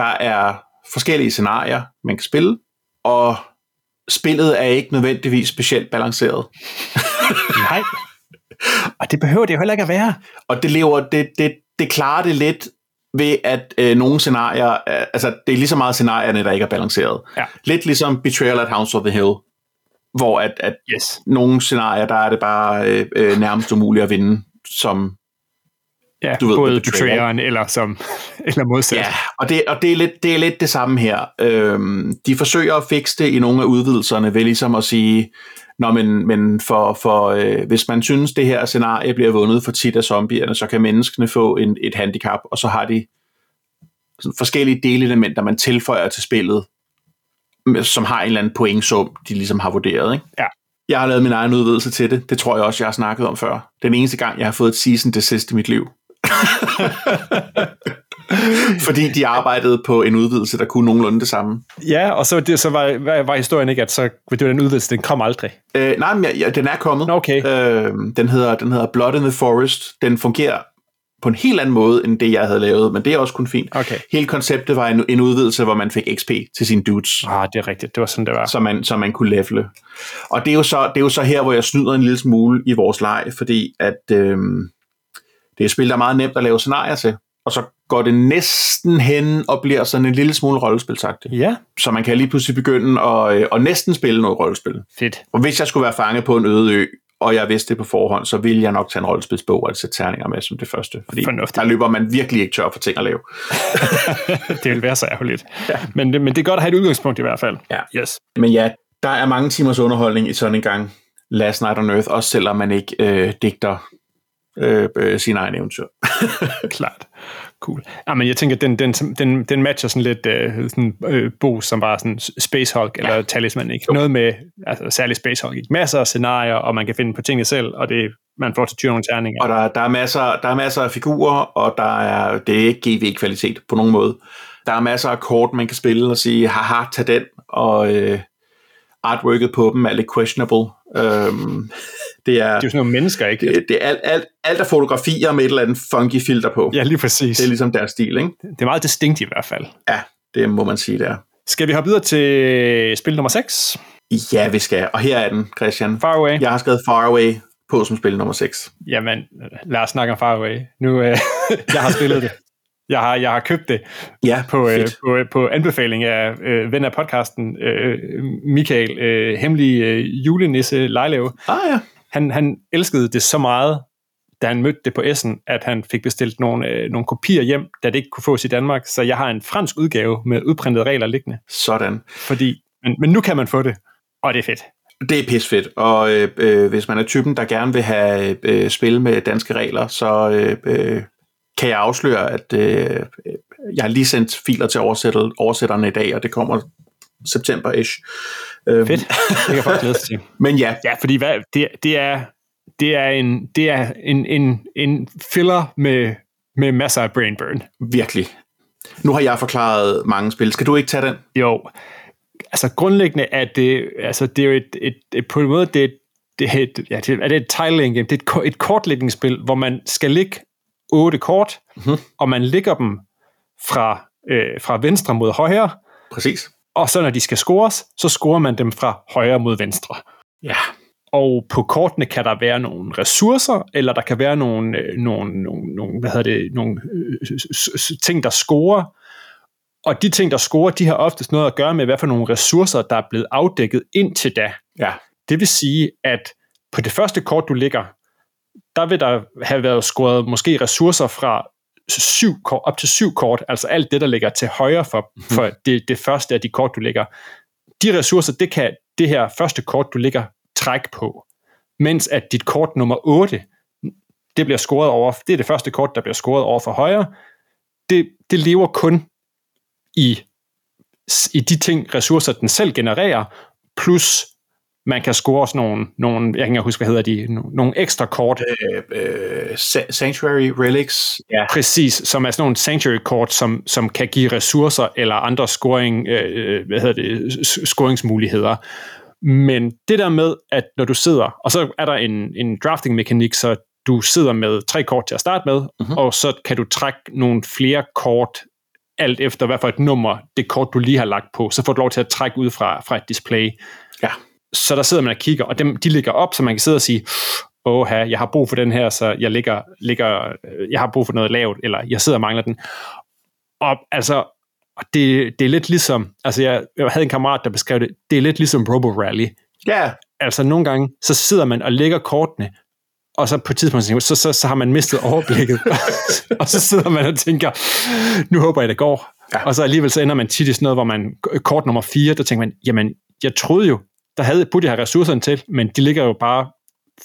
Speaker 3: Der er forskellige scenarier, man kan spille, og spillet er ikke nødvendigvis specielt balanceret.
Speaker 2: Nej. Og det behøver det jo heller ikke at være.
Speaker 3: Og det lever, det, det, det klarer det lidt ved, at øh, nogle scenarier, øh, altså det er lige så meget scenarierne, der ikke er balanceret.
Speaker 2: Ja.
Speaker 3: Lidt ligesom Betrayal at House of the Hill, hvor at, at
Speaker 2: Yes.
Speaker 3: nogle scenarier, der er det bare øh, øh, nærmest umuligt at vinde, som
Speaker 2: Ja,
Speaker 3: Du ved,
Speaker 2: både betrayeren eller, som, eller modsat.
Speaker 3: Ja, og det, og det, er, lidt, det er lidt det samme her. Øhm, de forsøger at fikse det i nogle af udvidelserne ved ligesom at sige, Nå, men, men for, for, øh, hvis man synes, det her scenarie bliver vundet for tit af zombierne, så kan menneskene få en, et handicap, og så har de sådan forskellige delelementer, man tilføjer til spillet, som har en eller anden pointsum, de ligesom har vurderet. Ikke?
Speaker 2: Ja.
Speaker 3: Jeg har lavet min egen udvidelse til det. Det tror jeg også, jeg har snakket om før. Den eneste gang, jeg har fået et season desist i mit liv. Fordi de arbejdede på en udvidelse, der kunne nogenlunde det samme.
Speaker 2: Ja, og så, det, så var, var, historien ikke, at så, det var den udvidelse, den kom aldrig.
Speaker 3: Øh, nej, men ja, den er kommet.
Speaker 2: Okay.
Speaker 3: Øh, den, hedder, den hedder Blood in the Forest. Den fungerer på en helt anden måde, end det, jeg havde lavet, men det er også kun fint.
Speaker 2: Okay.
Speaker 3: Hele konceptet var en, en udvidelse, hvor man fik XP til sine dudes,
Speaker 2: Ah, det er rigtigt. Det var sådan, det var.
Speaker 3: så man, så man kunne levele. Og det er, jo så, det er jo så her, hvor jeg snyder en lille smule i vores leg, fordi at, øh, det er et spil, der er meget nemt at lave scenarier til, og så går det næsten hen og bliver sådan en lille smule rollespilsagtigt.
Speaker 2: Ja,
Speaker 3: Så man kan lige pludselig begynde at, øh, at næsten spille noget rollespil.
Speaker 2: fedt.
Speaker 3: Og hvis jeg skulle være fanget på en øde ø, og jeg vidste det på forhånd, så ville jeg nok tage en rollespilsbog og sætte terninger med som det første. Fordi
Speaker 2: Fornuftigt.
Speaker 3: der løber man virkelig ikke tør for ting at lave.
Speaker 2: det vil være så ærgerligt. Ja. Men, det, men det er godt at have et udgangspunkt i hvert fald.
Speaker 3: Ja.
Speaker 2: Yes.
Speaker 3: Men ja, der er mange timers underholdning i sådan en gang Last Night on Earth, også selvom man ikke øh, digter øh, øh, sin egen eventyr.
Speaker 2: Klart. Cool. Ja, men jeg tænker, den, den, den, den matcher sådan lidt øh, sådan, øh, Bo, som bare sådan Space Hulk eller
Speaker 3: Ja.
Speaker 2: Talisman. Ikke? Noget med, altså særligt Space Hulk. Ikke? Masser af scenarier, og man kan finde på tingene selv, og det, man får til tyre nogle terninger.
Speaker 3: Og der, der, er masser, der er masser af figurer, og der er, det er ikke GV-kvalitet på nogen måde. Der er masser af kort, man kan spille og sige, haha, tag den, og øh, artworket på dem er lidt questionable. Øhm, det er,
Speaker 2: Det er jo sådan nogle mennesker, ikke?
Speaker 3: det, det er alt, alt, alt er fotografier med et eller andet funky filter på.
Speaker 2: Ja, lige præcis.
Speaker 3: Det er ligesom deres stil, ikke?
Speaker 2: Det er meget distinkt i hvert fald.
Speaker 3: Ja, det må man sige, det er.
Speaker 2: Skal vi hoppe videre til spil nummer 6?
Speaker 3: Ja, vi skal. Og her er den, Christian.
Speaker 2: Far Away.
Speaker 3: Jeg har skrevet Far Away på som spil nummer 6.
Speaker 2: Jamen, lad os snakke om Far Away. Nu, øh, jeg har spillet det. Jeg har, jeg har købt det
Speaker 3: Ja,
Speaker 2: på, øh, på, på anbefaling af øh, ven af podcasten, øh, Michael, øh, hemmelig øh, julenisse Lejlev.
Speaker 3: Ah ja,
Speaker 2: Han, han elskede det så meget, da han mødte det på Essen, at han fik bestilt nogle, øh, nogle kopier hjem, da det ikke kunne fås i Danmark. Så jeg har en fransk udgave med udprintede regler liggende.
Speaker 3: sådan.
Speaker 2: Fordi, men, men nu kan man få det, og det er fedt.
Speaker 3: Det er pisfedt, og øh, øh, hvis man er typen, der gerne vil have øh, spil med danske regler, så øh, øh, kan jeg afsløre, at øh, jeg har lige sendt filer til oversættel- oversætterne i dag, og det kommer september-ish. Øhm,
Speaker 2: Fedt. Det kan folk glæde sig til.
Speaker 3: Men ja,
Speaker 2: Ja, fordi hvad, det, det er, det er, en, det er en, en, en filler med, med masser af brain burn.
Speaker 3: virkelig. Nu har jeg forklaret mange spil. Skal du ikke tage den?
Speaker 2: Jo, altså grundlæggende er det, altså det er jo et, et, et på en måde, det er, det er et, ja, det er, er det et tiling game, det er et, et kortlægningsspil, hvor man skal lægge otte kort,
Speaker 3: Mhm.
Speaker 2: og man lægger dem fra øh, fra venstre mod højre,
Speaker 3: Præcis.
Speaker 2: og så når de skal scores, så scorer man dem fra højre mod venstre.
Speaker 3: Ja.
Speaker 2: Og på kortene kan der være nogle ressourcer, eller der kan være nogle, øh, nogle, nogle, nogle hvad hedder det, nogle øh, s- ting, der scorer. Og de ting, der scorer, de har oftest noget at gøre med, hvad for nogle ressourcer, der er blevet afdækket indtil da.
Speaker 3: Ja.
Speaker 2: Det vil sige, at på det første kort, du ligger, der vil der have været scoret måske ressourcer fra syv kort, op til syv kort, altså alt det, der ligger til højre for, for det, det første af de kort, du ligger. De ressourcer, det kan det her første kort, du ligger, trække på. Mens at dit kort nummer 8, det bliver scoret over, det er det første kort, der bliver scoret over for højre, det, det lever kun i, i de ting, ressourcer, den selv genererer, plus man kan score sådan nogle, nogle jeg kan ikke huske, hvad hedder de, no- nogle ekstra kort,
Speaker 3: Øh, øh, Sa- Sanctuary Relics. Ja.
Speaker 2: præcis, som er sådan nogle sanctuary-kort, som, som kan give ressourcer eller andre scoring, øh, hvad hedder det, scoringsmuligheder. Men det der med, at når du sidder, og så er der en, en drafting-mekanik, så du sidder med tre kort til at starte med,
Speaker 3: Mhm.
Speaker 2: mm-hmm. og så kan du trække nogle flere kort, alt efter hvad for et nummer, det kort du lige har lagt på, så får du lov til at trække ud fra, fra et display.
Speaker 3: Ja.
Speaker 2: Så der sidder man og kigger, og dem, de ligger op, så man kan sidde og sige, åh, jeg har brug for den her, så jeg ligger, ligger, øh, jeg har brug for noget lavt, eller jeg sidder og mangler den. Og altså, og det, det er lidt ligesom, altså jeg, jeg havde en kammerat, der beskrev det, det er lidt ligesom Robo Rally.
Speaker 3: Ja,
Speaker 2: Altså nogle gange, så sidder man og lægger kortene, og så på et tidspunkt, så, så, så har man mistet overblikket, og så sidder man og tænker, nu håber jeg, det går.
Speaker 3: Ja.
Speaker 2: Og så alligevel så ender man tit i sådan noget, hvor man, kort nummer 4, der tænker man, jamen, jeg troede jo, der havde, burde jeg have ressourcerne til, men de ligger jo bare,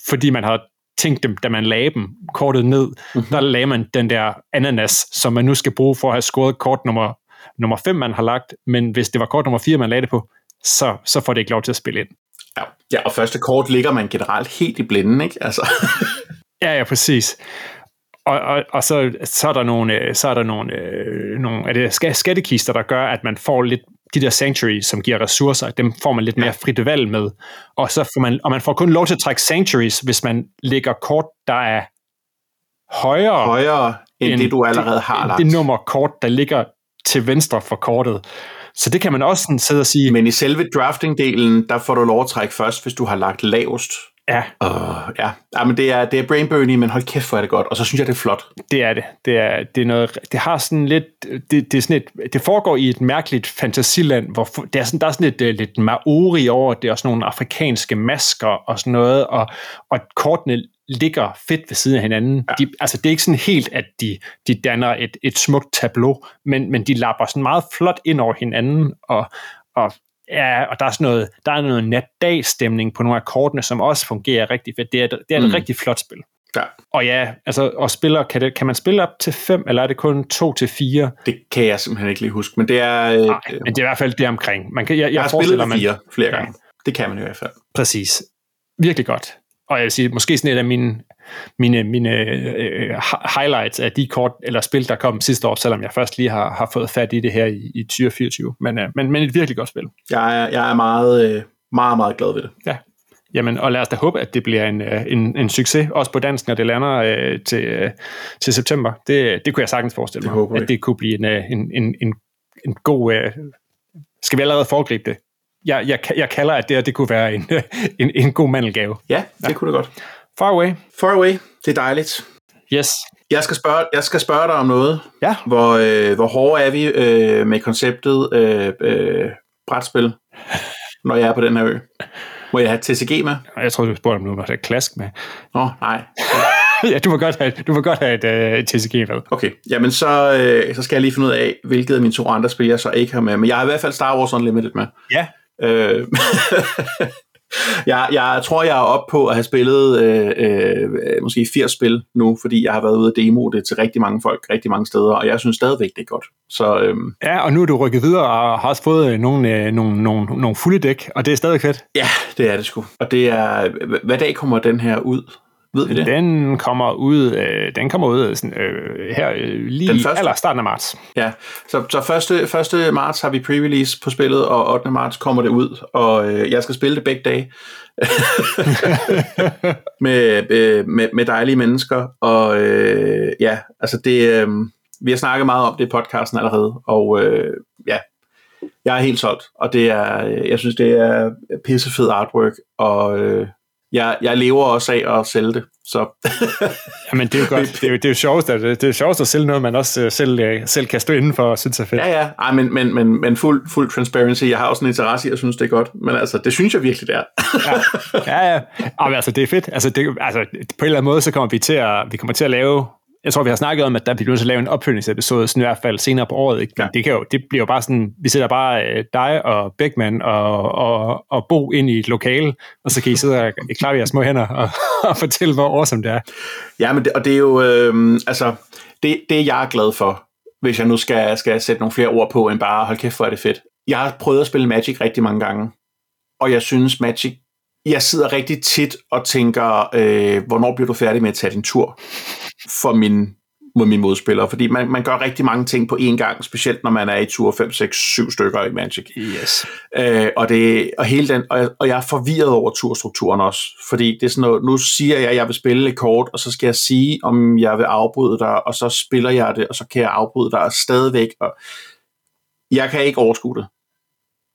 Speaker 2: fordi man har tænkt dem, da man lagde dem kortet ned, mm-hmm. der lagde man den der ananas, som man nu skal bruge for at have scoret kort nummer, nummer 5, man har lagt, men hvis det var kort nummer 4, man lagde det på, så, så får det ikke lov til at spille ind.
Speaker 3: ja. ja, og første kort ligger man generelt helt i blinden, ikke? Altså,
Speaker 2: Ja, ja, præcis. Og, og, og så, så er der nogle, øh, så er der nogle, øh, nogle er det ska- skattekister, der gør, at man får lidt de der sanctuary, som giver ressourcer, dem får man lidt mere frit valg med. Og, så får man, og man får kun lov til at trække sanctuaries, hvis man lægger kort, der er højere
Speaker 3: højere end, end det, du allerede har lagt.
Speaker 2: det nummer kort, der ligger til venstre for kortet. Så det kan man også sådan sidde og sige,
Speaker 3: Men i selve drafting-delen, der får du lov at trække først, hvis du har lagt lavest.
Speaker 2: Ja,
Speaker 3: Uh, ja, ja men det er, det er brainburning, men hold kæft, hvor er det godt. Og så synes jeg, det er flot.
Speaker 2: Det er det. Det er, det er noget, det har sådan lidt, det, det, er sådan et, det foregår i et mærkeligt fantasiland, hvor det er sådan, der er sådan lidt, øh, lidt maori over det, og sådan nogle afrikanske masker og sådan noget, og, og kortene ligger fedt ved siden af hinanden. Ja. De, altså det er ikke sådan helt, at de, de danner et, et smukt tableau, men, men de lapper sådan meget flot ind over hinanden, og, og Ja, og der er sådan noget, der er noget nat-dag-stemning på nogle af kortene, som også fungerer rigtig fedt. Det er, det er et
Speaker 3: Mm.
Speaker 2: rigtig flot spil.
Speaker 3: Ja,
Speaker 2: Og ja, altså, og spiller, kan, det, kan man spille op til 5, eller er det kun 2 til 4?
Speaker 3: det kan jeg simpelthen ikke lige huske. Men det er... Øh,
Speaker 2: Nej, men det er i hvert fald det omkring. Man kan, jeg, jeg,
Speaker 3: jeg har spillet fire flere
Speaker 2: Ja.
Speaker 3: gange. Det kan man i hvert fald.
Speaker 2: Præcis. Virkelig godt. Og jeg vil sige, måske sådan et af mine, mine, mine øh, hi- highlights af de kort, eller spil, der kom sidste år, selvom jeg først lige har, har fået fat i det her i, i 2024. Men, øh, men, men et virkelig godt spil.
Speaker 3: Jeg er, jeg er meget, øh, meget, meget glad ved det.
Speaker 2: Ja. Jamen, og lad os da håbe, at det bliver en, øh, en, en succes, også på dansk, når det lander øh, til, øh, til september. Det, det kunne jeg sagtens forestille
Speaker 3: Det
Speaker 2: mig,
Speaker 3: vi.
Speaker 2: at det kunne blive en, øh, en, en, en, en god... Øh, skal vi allerede foregribe det? Jeg, jeg, jeg kalder, at det her det kunne være en, en, en god mandelgave.
Speaker 3: Ja, det ja. kunne det godt.
Speaker 2: Far away.
Speaker 3: Far away, det er dejligt.
Speaker 2: Yes.
Speaker 3: Jeg skal spørge, jeg skal spørge dig om noget.
Speaker 2: Ja.
Speaker 3: Hvor, øh, hvor hårde er vi øh, med konceptet øh, øh, brætspil, når jeg er på den her ø? Må jeg have TCG med?
Speaker 2: Jeg tror du spurgte, om du må have klask med.
Speaker 3: Nå, nej.
Speaker 2: ja, du må godt have, du må godt have et uh, TCG med.
Speaker 3: Okay, jamen så, øh, så skal jeg lige finde ud af, hvilket af mine to andre spil, jeg så ikke har med. Men jeg har i hvert fald Star Wars Unlimited med.
Speaker 2: Ja.
Speaker 3: Øh, jeg, jeg tror, jeg er oppe på at have spillet øh, øh, måske 80 spil nu, fordi jeg har været ude og demo det til rigtig mange folk, rigtig mange steder, og jeg synes stadigvæk, det er godt. Så øh,
Speaker 2: Ja, og nu er du rykket videre og har også fået øh, nogle, øh, nogle, nogle, nogle fulde dæk, og det er stadig fedt.
Speaker 3: ja, det er det sgu. Og det er, hvad dag kommer den her ud? Ved vi det?
Speaker 2: Den kommer ud, øh, den kommer ud sådan, øh, her øh, lige
Speaker 3: Den første?
Speaker 2: eller starten af marts.
Speaker 3: Ja, så, så 1. 1. marts har vi pre-release på spillet, og 8. marts kommer det ud, og øh, jeg skal spille det begge dage med, øh, med, med dejlige mennesker, og øh, ja, altså det, øh, vi har snakket meget om det i podcasten allerede, og øh, ja, jeg er helt solgt, og det er, øh, jeg synes, det er pissefed artwork, og øh, jeg, jeg lever også af at sælge det. Så.
Speaker 2: Jamen, det er jo godt. Det er det er jo sjovest, at, det er sjovest at sælge noget, man også øh, selv, øh, selv kan stå inden for og synes er fedt.
Speaker 3: Ja, ja. Ej, men, men, men, men fuld, fuld transparency. Jeg har også en interesse i at synes, det er godt. Men altså, det synes jeg virkelig, det er.
Speaker 2: ja, ja. ja. Jamen, altså, det er fedt. Altså, det, altså, på en eller anden måde, så kommer vi til at, vi kommer til at lave jeg tror, vi har snakket om, at der bliver nødt til at lave en opfølgningsepisode, sådan i hvert fald senere på året. Ikke? Men ja. det, kan jo, det bliver jo bare sådan, vi sætter bare øh, dig og Beckman og, og, og Bo ind i et lokale, og så kan I sidde og klare jeres små hænder og, og fortælle, hvor awesome det er.
Speaker 3: Ja, men det, og det er jo, øh, altså, det, det jeg er glad for, hvis jeg nu skal, skal sætte nogle flere ord på, end bare, hold kæft, hvor er det fedt. Jeg har prøvet at spille Magic rigtig mange gange, og jeg synes, Magic jeg sidder rigtig tit og tænker, øh, hvornår bliver du færdig med at tage din tur for min, mod mine modspillere? Fordi man, man gør rigtig mange ting på én gang, specielt når man er i tur 5, 6, 7 stykker i Magic.
Speaker 2: Yes.
Speaker 3: Øh, og, det, og, hele den, og, jeg, og jeg er forvirret over turstrukturen også, fordi det er sådan noget, nu siger jeg, at jeg vil spille et kort, og så skal jeg sige, om jeg vil afbryde dig, og så spiller jeg det, og så kan jeg afbryde dig stadigvæk, og jeg kan ikke overskue det.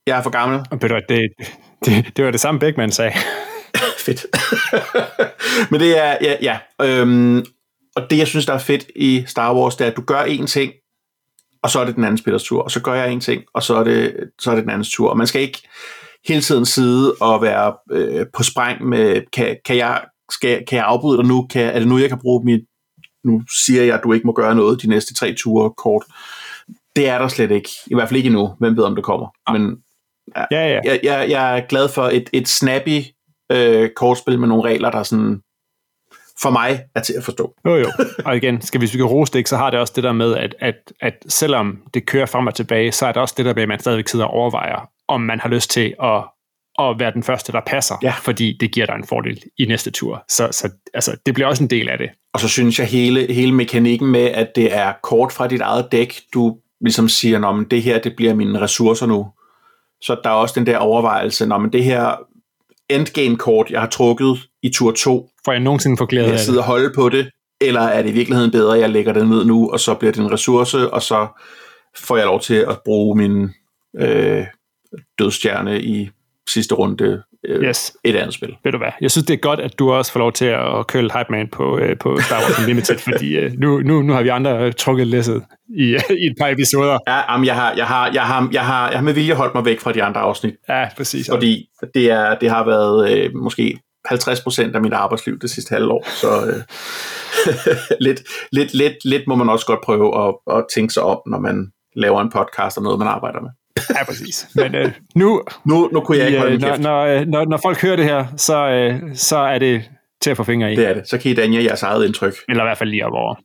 Speaker 3: Jeg er for gammel.
Speaker 2: Det, det, det var det samme Beckman sagde.
Speaker 3: fedt. Men det er, ja, ja. Øhm, og det, jeg synes, der er fedt i Star Wars, det er, at du gør én ting, og så er det den anden spillers tur, og så gør jeg en ting, og så er det, så er det den andens tur. Og man skal ikke hele tiden sidde og være øh, på spræng med, kan, kan, jeg, skal, kan jeg afbryde dig nu? Kan, er det nu, jeg kan bruge mit, nu siger jeg, at du ikke må gøre noget de næste tre ture kort. Det er der slet ikke. I hvert fald ikke endnu. Hvem ved, om det kommer. Ja. Men ja, ja. Jeg, jeg, jeg er glad for et, et snappy øh, kortspil med nogle regler, der sådan for mig er til at forstå.
Speaker 2: Jo jo, og igen, skal vi, hvis vi kan rose det, så har det også det der med, at, at, at selvom det kører frem og tilbage, så er det også det der med, at man stadigvæk sidder og overvejer, om man har lyst til at, at være den første, der passer, ja. fordi det giver dig en fordel i næste tur. Så, så altså, det bliver også en del af det.
Speaker 3: Og så synes jeg hele, hele mekanikken med, at det er kort fra dit eget dæk, du ligesom siger, at det her det bliver mine ressourcer nu. Så der er også den der overvejelse, når det her endgame-kort, jeg har trukket i tur 2,
Speaker 2: Får jeg nogensinde få glæde
Speaker 3: af det? Jeg sidder og holde på det, eller er det i virkeligheden bedre, at jeg lægger det ned nu, og så bliver det en ressource, og så får jeg lov til at bruge min øh, dødstjerne i sidste runde øh, yes. et andet spil.
Speaker 2: Ved du hvad, jeg synes, det er godt, at du også får lov til at køle Hype Man på, øh, på Star Wars Unlimited, fordi øh, nu, nu, nu har vi andre øh, trukket læsset i, øh, i et par episoder.
Speaker 3: Ja, jamen, jeg, har, jeg, har, jeg, har, jeg, har, jeg har med vilje holdt mig væk fra de andre afsnit.
Speaker 2: Ja, præcis.
Speaker 3: Fordi det, er, det har været øh, måske 50% af mit arbejdsliv det sidste halve år, så øh, lidt, lidt, lidt, lidt må man også godt prøve at, at tænke sig om, når man laver en podcast og noget, man arbejder med.
Speaker 2: ja, præcis. Men øh, nu,
Speaker 3: nu, nu kunne jeg ikke holde
Speaker 2: øh, når, når, øh, når, når folk hører det her, så, øh, så er det til at få fingre i.
Speaker 3: Det er det. Så kan I danne jeres eget indtryk.
Speaker 2: Eller i hvert fald lige op over.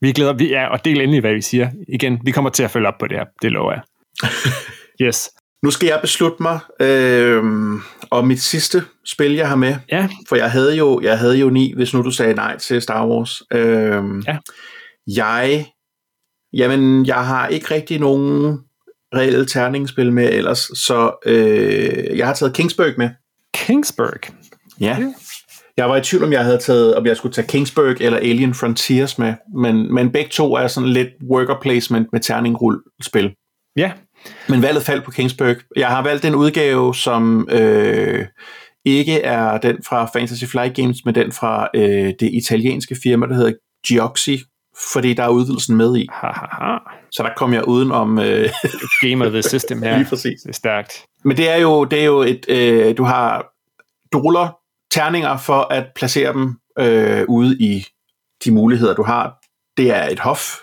Speaker 2: Vi glæder, vi er, og del endelig, hvad vi siger. Igen, vi kommer til at følge op på det her. Det lover jeg. yes.
Speaker 3: Nu skal jeg beslutte mig øh, om mit sidste spil, jeg har med.
Speaker 2: Ja.
Speaker 3: For jeg havde jo, jeg havde jo ni, hvis nu du sagde nej til Star Wars. Øh,
Speaker 2: ja.
Speaker 3: Jeg, jamen, jeg har ikke rigtig nogen reelle terningsspil med ellers, så øh, jeg har taget Kingsburg med.
Speaker 2: Kingsburg?
Speaker 3: Ja. Okay. Jeg var i tvivl, om jeg havde taget, om jeg skulle tage Kingsburg eller Alien Frontiers med, men, men begge to er sådan lidt worker placement med terningrul-spil.
Speaker 2: Ja.
Speaker 3: Men valget faldt på Kingsburg. Jeg har valgt en udgave, som øh, ikke er den fra Fantasy Flight Games, men den fra øh, det italienske firma, der hedder Gioxi, fordi der er udvidelsen med i.
Speaker 2: Ha, ha, ha.
Speaker 3: Så der kom jeg uden om... Øh,
Speaker 2: Game of the system her.
Speaker 3: Lige præcis.
Speaker 2: Det er stærkt.
Speaker 3: Men det er jo, det er jo et... Øh, du har... Du ruller terninger for at placere dem øh, ude i de muligheder, du har. Det er et hof,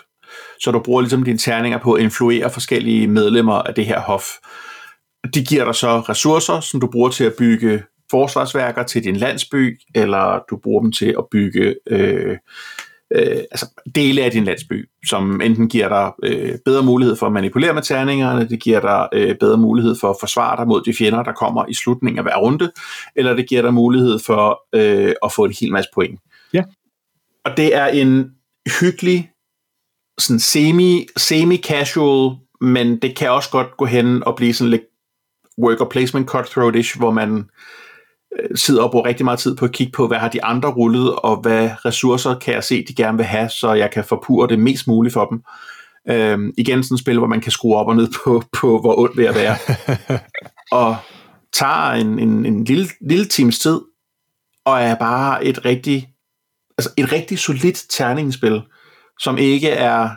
Speaker 3: så du bruger ligesom dine terninger på at influere forskellige medlemmer af det her hof. De giver dig så ressourcer, som du bruger til at bygge forsvarsværker til din landsby, eller du bruger dem til at bygge øh, øh, altså dele af din landsby, som enten giver dig øh, bedre mulighed for at manipulere med terningerne, det giver dig øh, bedre mulighed for at forsvare dig mod de fjender, der kommer i slutningen af hver runde, eller det giver dig mulighed for øh, at få en hel masse point.
Speaker 2: Ja.
Speaker 3: Og det er en hyggelig, sådan semi, semi-casual, men det kan også godt gå hen og blive sådan lidt worker placement cutthroat-ish, hvor man sidder og bruger rigtig meget tid på at kigge på, hvad har de andre rullet, og hvad ressourcer kan jeg se, de gerne vil have, så jeg kan forpure det mest muligt for dem. Øhm, igen sådan et spil, hvor man kan skrue op og ned på, på hvor ondt ved at være. og tager en, en, en lille, lille times tid, og er bare et rigtig, altså et rigtig solidt terningsspil, som ikke er,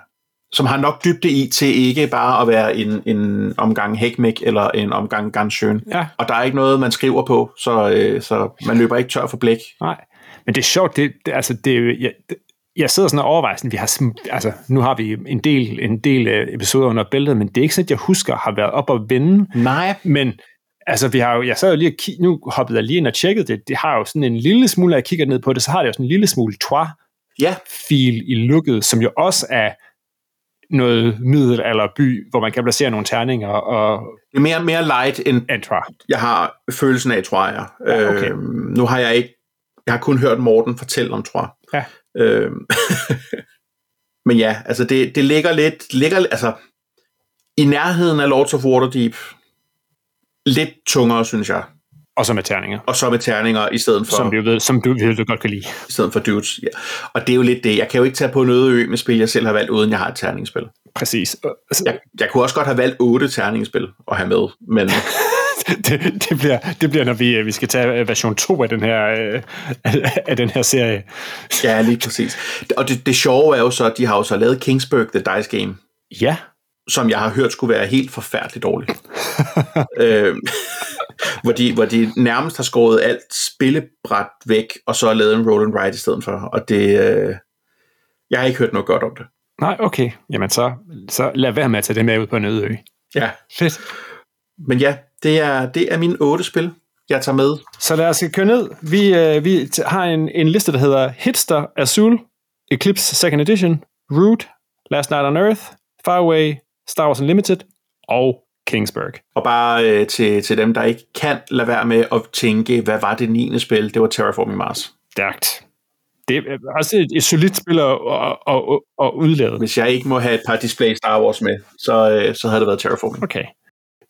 Speaker 3: som har nok dybde i til ikke bare at være en, en omgang Hekmek eller en omgang Ganschön.
Speaker 2: Ja.
Speaker 3: Og der er ikke noget, man skriver på, så, øh, så man løber ikke tør for blæk.
Speaker 2: Nej, men det er sjovt, det, det, altså, det, jeg, det, jeg sidder sådan og overvejer, sådan, vi har, altså, nu har vi en del, en del øh, episoder under bæltet, men det er ikke sådan, at jeg husker har været op og vende,
Speaker 3: Nej.
Speaker 2: men altså, vi har jo, jeg sad jo lige og kig, nu hoppede jeg lige ind og tjekkede det, det har jo sådan en lille smule, når jeg kigger ned på det, så har det jo sådan en lille smule trois
Speaker 3: Ja,
Speaker 2: fil i lukket, som jo også er noget middelalderby, hvor man kan placere nogle terninger og
Speaker 3: det er mere, mere light, end
Speaker 2: antra.
Speaker 3: jeg har følelsen af, tror jeg.
Speaker 2: Ja, okay.
Speaker 3: Øhm, nu har jeg ikke, jeg har kun hørt Morten fortælle om, tror jeg.
Speaker 2: Ja.
Speaker 3: Øhm, men ja, altså det, det ligger lidt, ligger, altså i nærheden af Lords of Waterdeep, lidt tungere, synes jeg.
Speaker 2: Og så med terninger,
Speaker 3: Og så med terninger i stedet for,
Speaker 2: som, jo ved, som du, vi godt kan lide.
Speaker 3: i stedet for dudes. Ja. Og det er jo lidt det. Jeg kan jo ikke tage på en øde ø med spil, jeg selv har valgt, uden jeg har et terningsspil.
Speaker 2: Præcis.
Speaker 3: Jeg, jeg kunne også godt have valgt otte terningsspil at have med, men
Speaker 2: det, det, bliver, det bliver, når vi, øh, vi skal tage øh, version 2 af den her, øh, af den her serie.
Speaker 3: ja, lige præcis. Og det, det sjove er jo så, at de har jo så lavet Kingsburg The Dice Game,
Speaker 2: Ja,
Speaker 3: som jeg har hørt skulle være helt forfærdeligt dårligt. øh, hvor, de, hvor de nærmest har skåret alt spillebræt væk, og så har lavet en roll and ride i stedet for. Og det... Øh, jeg har ikke hørt noget godt om det.
Speaker 2: nej, okay. Jamen så, så lad være med at tage det med ud på en øde ø.
Speaker 3: Ja.
Speaker 2: Fedt.
Speaker 3: Men ja, det er, det er mine otte spil, jeg tager med.
Speaker 2: Så lad os køre ned. Vi, øh, vi har en, en liste, der hedder Hitster Azul, Eclipse Second Edition, Root, Last Night on Earth, Faraway, Star Wars Unlimited og Kingsburg.
Speaker 3: Og bare øh, til, til dem, der ikke kan lade være med at tænke, hvad var det 9. spil? Det var Terraforming Mars.
Speaker 2: Stærkt. Det er også et, et solidt spil at, at, at, at udlade.
Speaker 3: Hvis jeg ikke må have et par display Star Wars med, så, øh, så havde det været Terraforming.
Speaker 2: Okay.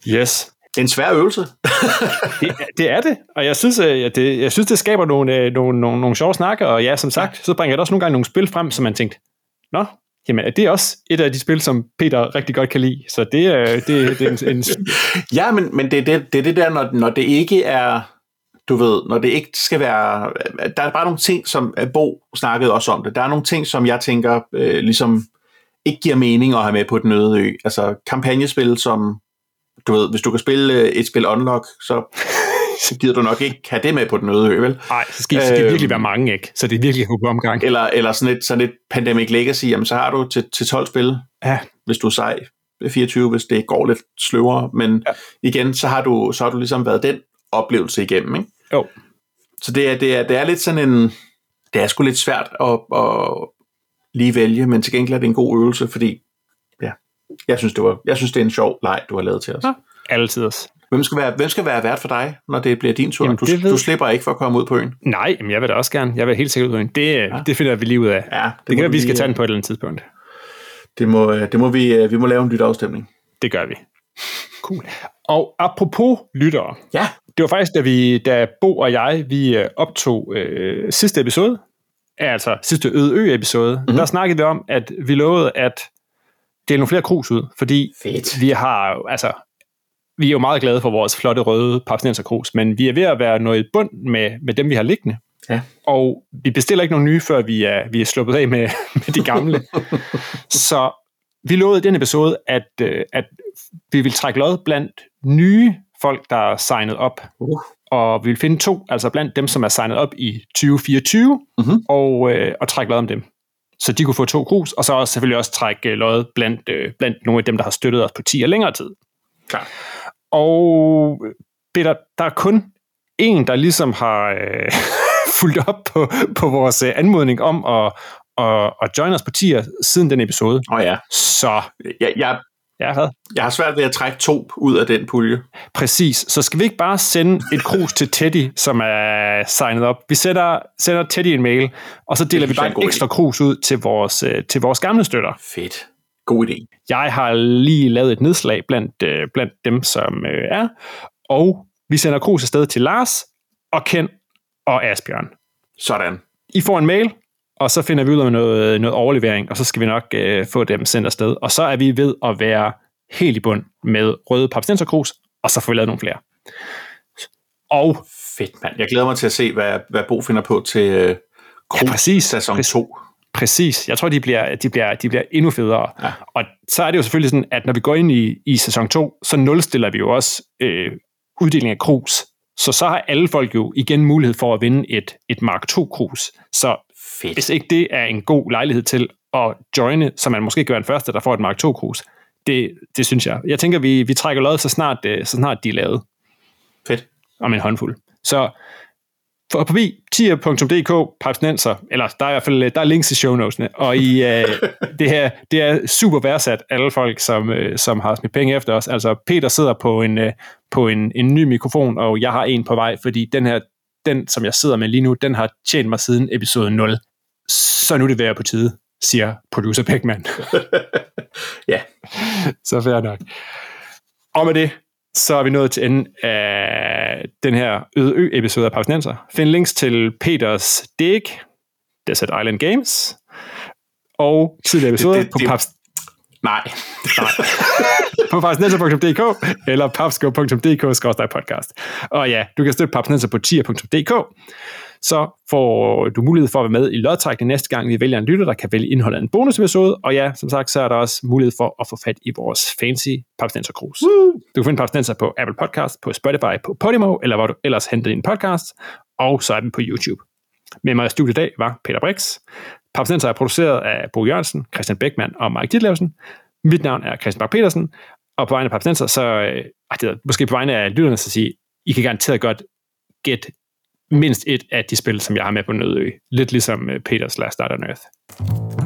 Speaker 2: Yes.
Speaker 3: Det er en svær øvelse.
Speaker 2: Det, det er det, og jeg synes, øh, at det, jeg synes, det skaber nogle, øh, nogle, nogle, nogle sjove snakke, og ja, som sagt, så bringer det også nogle gange nogle spil frem, som man tænkte, nå, jamen, er det også et af de spil, som Peter rigtig godt kan lide? Så det, er- det, det er en, en
Speaker 3: Ja, men, men det, er det, det er det der, når, når det ikke er, du ved, når det ikke skal være, der er bare nogle ting, som Bo snakkede også om det, der er nogle ting, som jeg tænker, øh, ligesom ikke giver mening at have med på den øde ø. Altså kampagnespil, som, du ved, hvis du kan spille øh, et spil unlock, så, så gider du nok ikke have det med på den øde ø, vel?
Speaker 2: Nej, så skal, skal det
Speaker 3: Øhm.
Speaker 2: virkelig være mange, ikke? Så det er virkelig på omgang.
Speaker 3: Eller, eller sådan, et, sådan et Pandemic Legacy, jamen så har du til, til 12 spil,
Speaker 2: Ja,
Speaker 3: hvis du er sej. 24, hvis det går lidt sløvere, men
Speaker 2: ja.
Speaker 3: igen, så har, du, så har du ligesom været den oplevelse igennem, ikke?
Speaker 2: jo.
Speaker 3: Så det er, det er, det er lidt sådan en... Det er sgu lidt svært at, at lige vælge, men til gengæld er det en god øvelse, fordi ja, jeg synes, det var, jeg synes, det er en sjov leg, du har lavet til os.
Speaker 2: Ja. Altid også.
Speaker 3: Hvem skal, være, hvem skal være vært for dig, når det bliver din tur?
Speaker 2: Jamen,
Speaker 3: du,
Speaker 2: ved-
Speaker 3: du slipper ikke for at komme ud på øen.
Speaker 2: Nej, men jeg vil da også gerne. Jeg vil helt sikkert ud af en. Det, ja. det finder vi lige ud af.
Speaker 3: Ja,
Speaker 2: Det, det kan være, vi skal tage den på et eller andet tidspunkt.
Speaker 3: Det må, det må vi, vi må lave en lytteafstemning.
Speaker 2: Det gør vi. Cool. Og apropos lyttere,
Speaker 3: Ja,
Speaker 2: det var faktisk, da, vi, da Bo og jeg vi øh, optog øh, sidste episode, altså sidste Øde Ø-episode, mm-hmm. der snakkede vi om, at vi lovede at dele nogle flere krus ud, fordi
Speaker 3: fedt.
Speaker 2: vi har altså, vi er jo meget glade for vores flotte røde papsnenserkrus, men vi er ved at være i bund med, med dem, vi har liggende.
Speaker 3: Ja.
Speaker 2: Og vi bestiller ikke nogen nye, før vi er, vi er sluppet af med, med de gamle. Så vi lovede i den episode, at, øh, at vi vil trække lod blandt nye folk, der er signet op.
Speaker 3: Uh.
Speaker 2: Og vi vil finde to, altså blandt dem, som er signet op i 2024,
Speaker 3: Mhm.
Speaker 2: og, øh, og trække lod om dem. Så de kunne få to krus, og så også selvfølgelig også trække øh, lod blandt, øh, blandt nogle af dem, der har støttet os på 10 og længere tid.
Speaker 3: Klar.
Speaker 2: Og Peter, der er kun en, der ligesom har øh, fulgt op på, på vores øh, anmodning om at, at, at join os på 10'er siden den episode.
Speaker 3: Åh oh, ja,
Speaker 2: Så,
Speaker 3: jeg, jeg,
Speaker 2: ja, hvad?
Speaker 3: jeg har svært ved at trække to ud af den pulje.
Speaker 2: Præcis. Så skal vi ikke bare sende et krus til Teddy, som er signet op. Vi sender, sender Teddy en mail, og så deler vi
Speaker 3: jeg
Speaker 2: bare
Speaker 3: god
Speaker 2: ekstra krus ud til vores, øh, til vores gamle støtter.
Speaker 3: Fedt. God idé.
Speaker 2: Jeg har lige lavet et nedslag blandt, øh, blandt dem, som øh, er, og vi sender krus afsted til Lars og Ken og Asbjørn.
Speaker 3: Sådan.
Speaker 2: I får en mail, og så finder vi ud af noget, noget overlevering, og så skal vi nok øh, få dem sendt afsted. Og så er vi ved at være helt i bund med røde papstenserkrus, og så får vi lavet nogle flere. Og
Speaker 3: Fedt, mand. Jeg glæder mig til at se, hvad, hvad Bo finder på til øh, Krus
Speaker 2: Ja, præcis.
Speaker 3: sæson
Speaker 2: Præcis.
Speaker 3: 2.
Speaker 2: Præcis. Jeg tror, de bliver, de bliver, de bliver endnu federe.
Speaker 3: Ja.
Speaker 2: Og så er det jo selvfølgelig sådan, at når vi går ind i, i sæson 2, så nulstiller vi jo også øh, uddeling af krus. Så så har alle folk jo igen mulighed for at vinde et, et Mark 2 krus. Så
Speaker 3: Fedt.
Speaker 2: hvis ikke det er en god lejlighed til at joine, så man måske gør den første, der får et Mark 2 krus, det, det synes jeg. Jeg tænker, vi, vi trækker lod, så snart, øh, så snart de er lavet
Speaker 3: Fedt.
Speaker 2: om en håndfuld. Så for forbi tier.dk papsnenser, eller der er i hvert fald der er links i show notesene, og i øh, det her, det er super værdsat alle folk, som, øh, som har smidt penge efter os. Altså Peter sidder på en, øh, på en, en ny mikrofon, og jeg har en på vej, fordi den her, den som jeg sidder med lige nu, den har tjent mig siden episode 0. Så nu er det værd på tide, siger producer Beckmann.
Speaker 3: Ja.
Speaker 2: Så fair nok. Og med det, så er vi nået til enden af den her Øde Ø-episode af Pausnenser. Find links til Peters dig, Desert Island Games, og tidligere episoder
Speaker 3: Det- det-
Speaker 2: på
Speaker 3: det-
Speaker 2: Paps
Speaker 3: Nej.
Speaker 2: på papsnenser.dk eller papsko.dk-podcast. Og ja, du kan støtte Papsnenser på tier.dk, så får du mulighed for at være med i lodtrækning næste gang, vi vælger en lytter, der kan vælge indholdet af en bonusepisode. Og ja, som sagt, så er der også mulighed for at få fat i vores fancy Papsnenser Cruise. Du kan finde Papsnenser på Apple Podcast, på Spotify, på Podimo, eller hvor du ellers henter din podcast. Og så er den på YouTube. Med mig i studiet i dag var Peter Brix. Papsnenser er produceret af Bo Jørgensen, Christian Beckmann og Mike Ditlevsen. Mit navn er Christian Bak petersen og på vegne af Papsnenser, så øh, det er, måske på vegne af lytterne, så sige, I kan garanteret godt gætte mindst et af de spil, som jeg har med på Nødø. Lidt ligesom øh, Peters Last Start on Earth.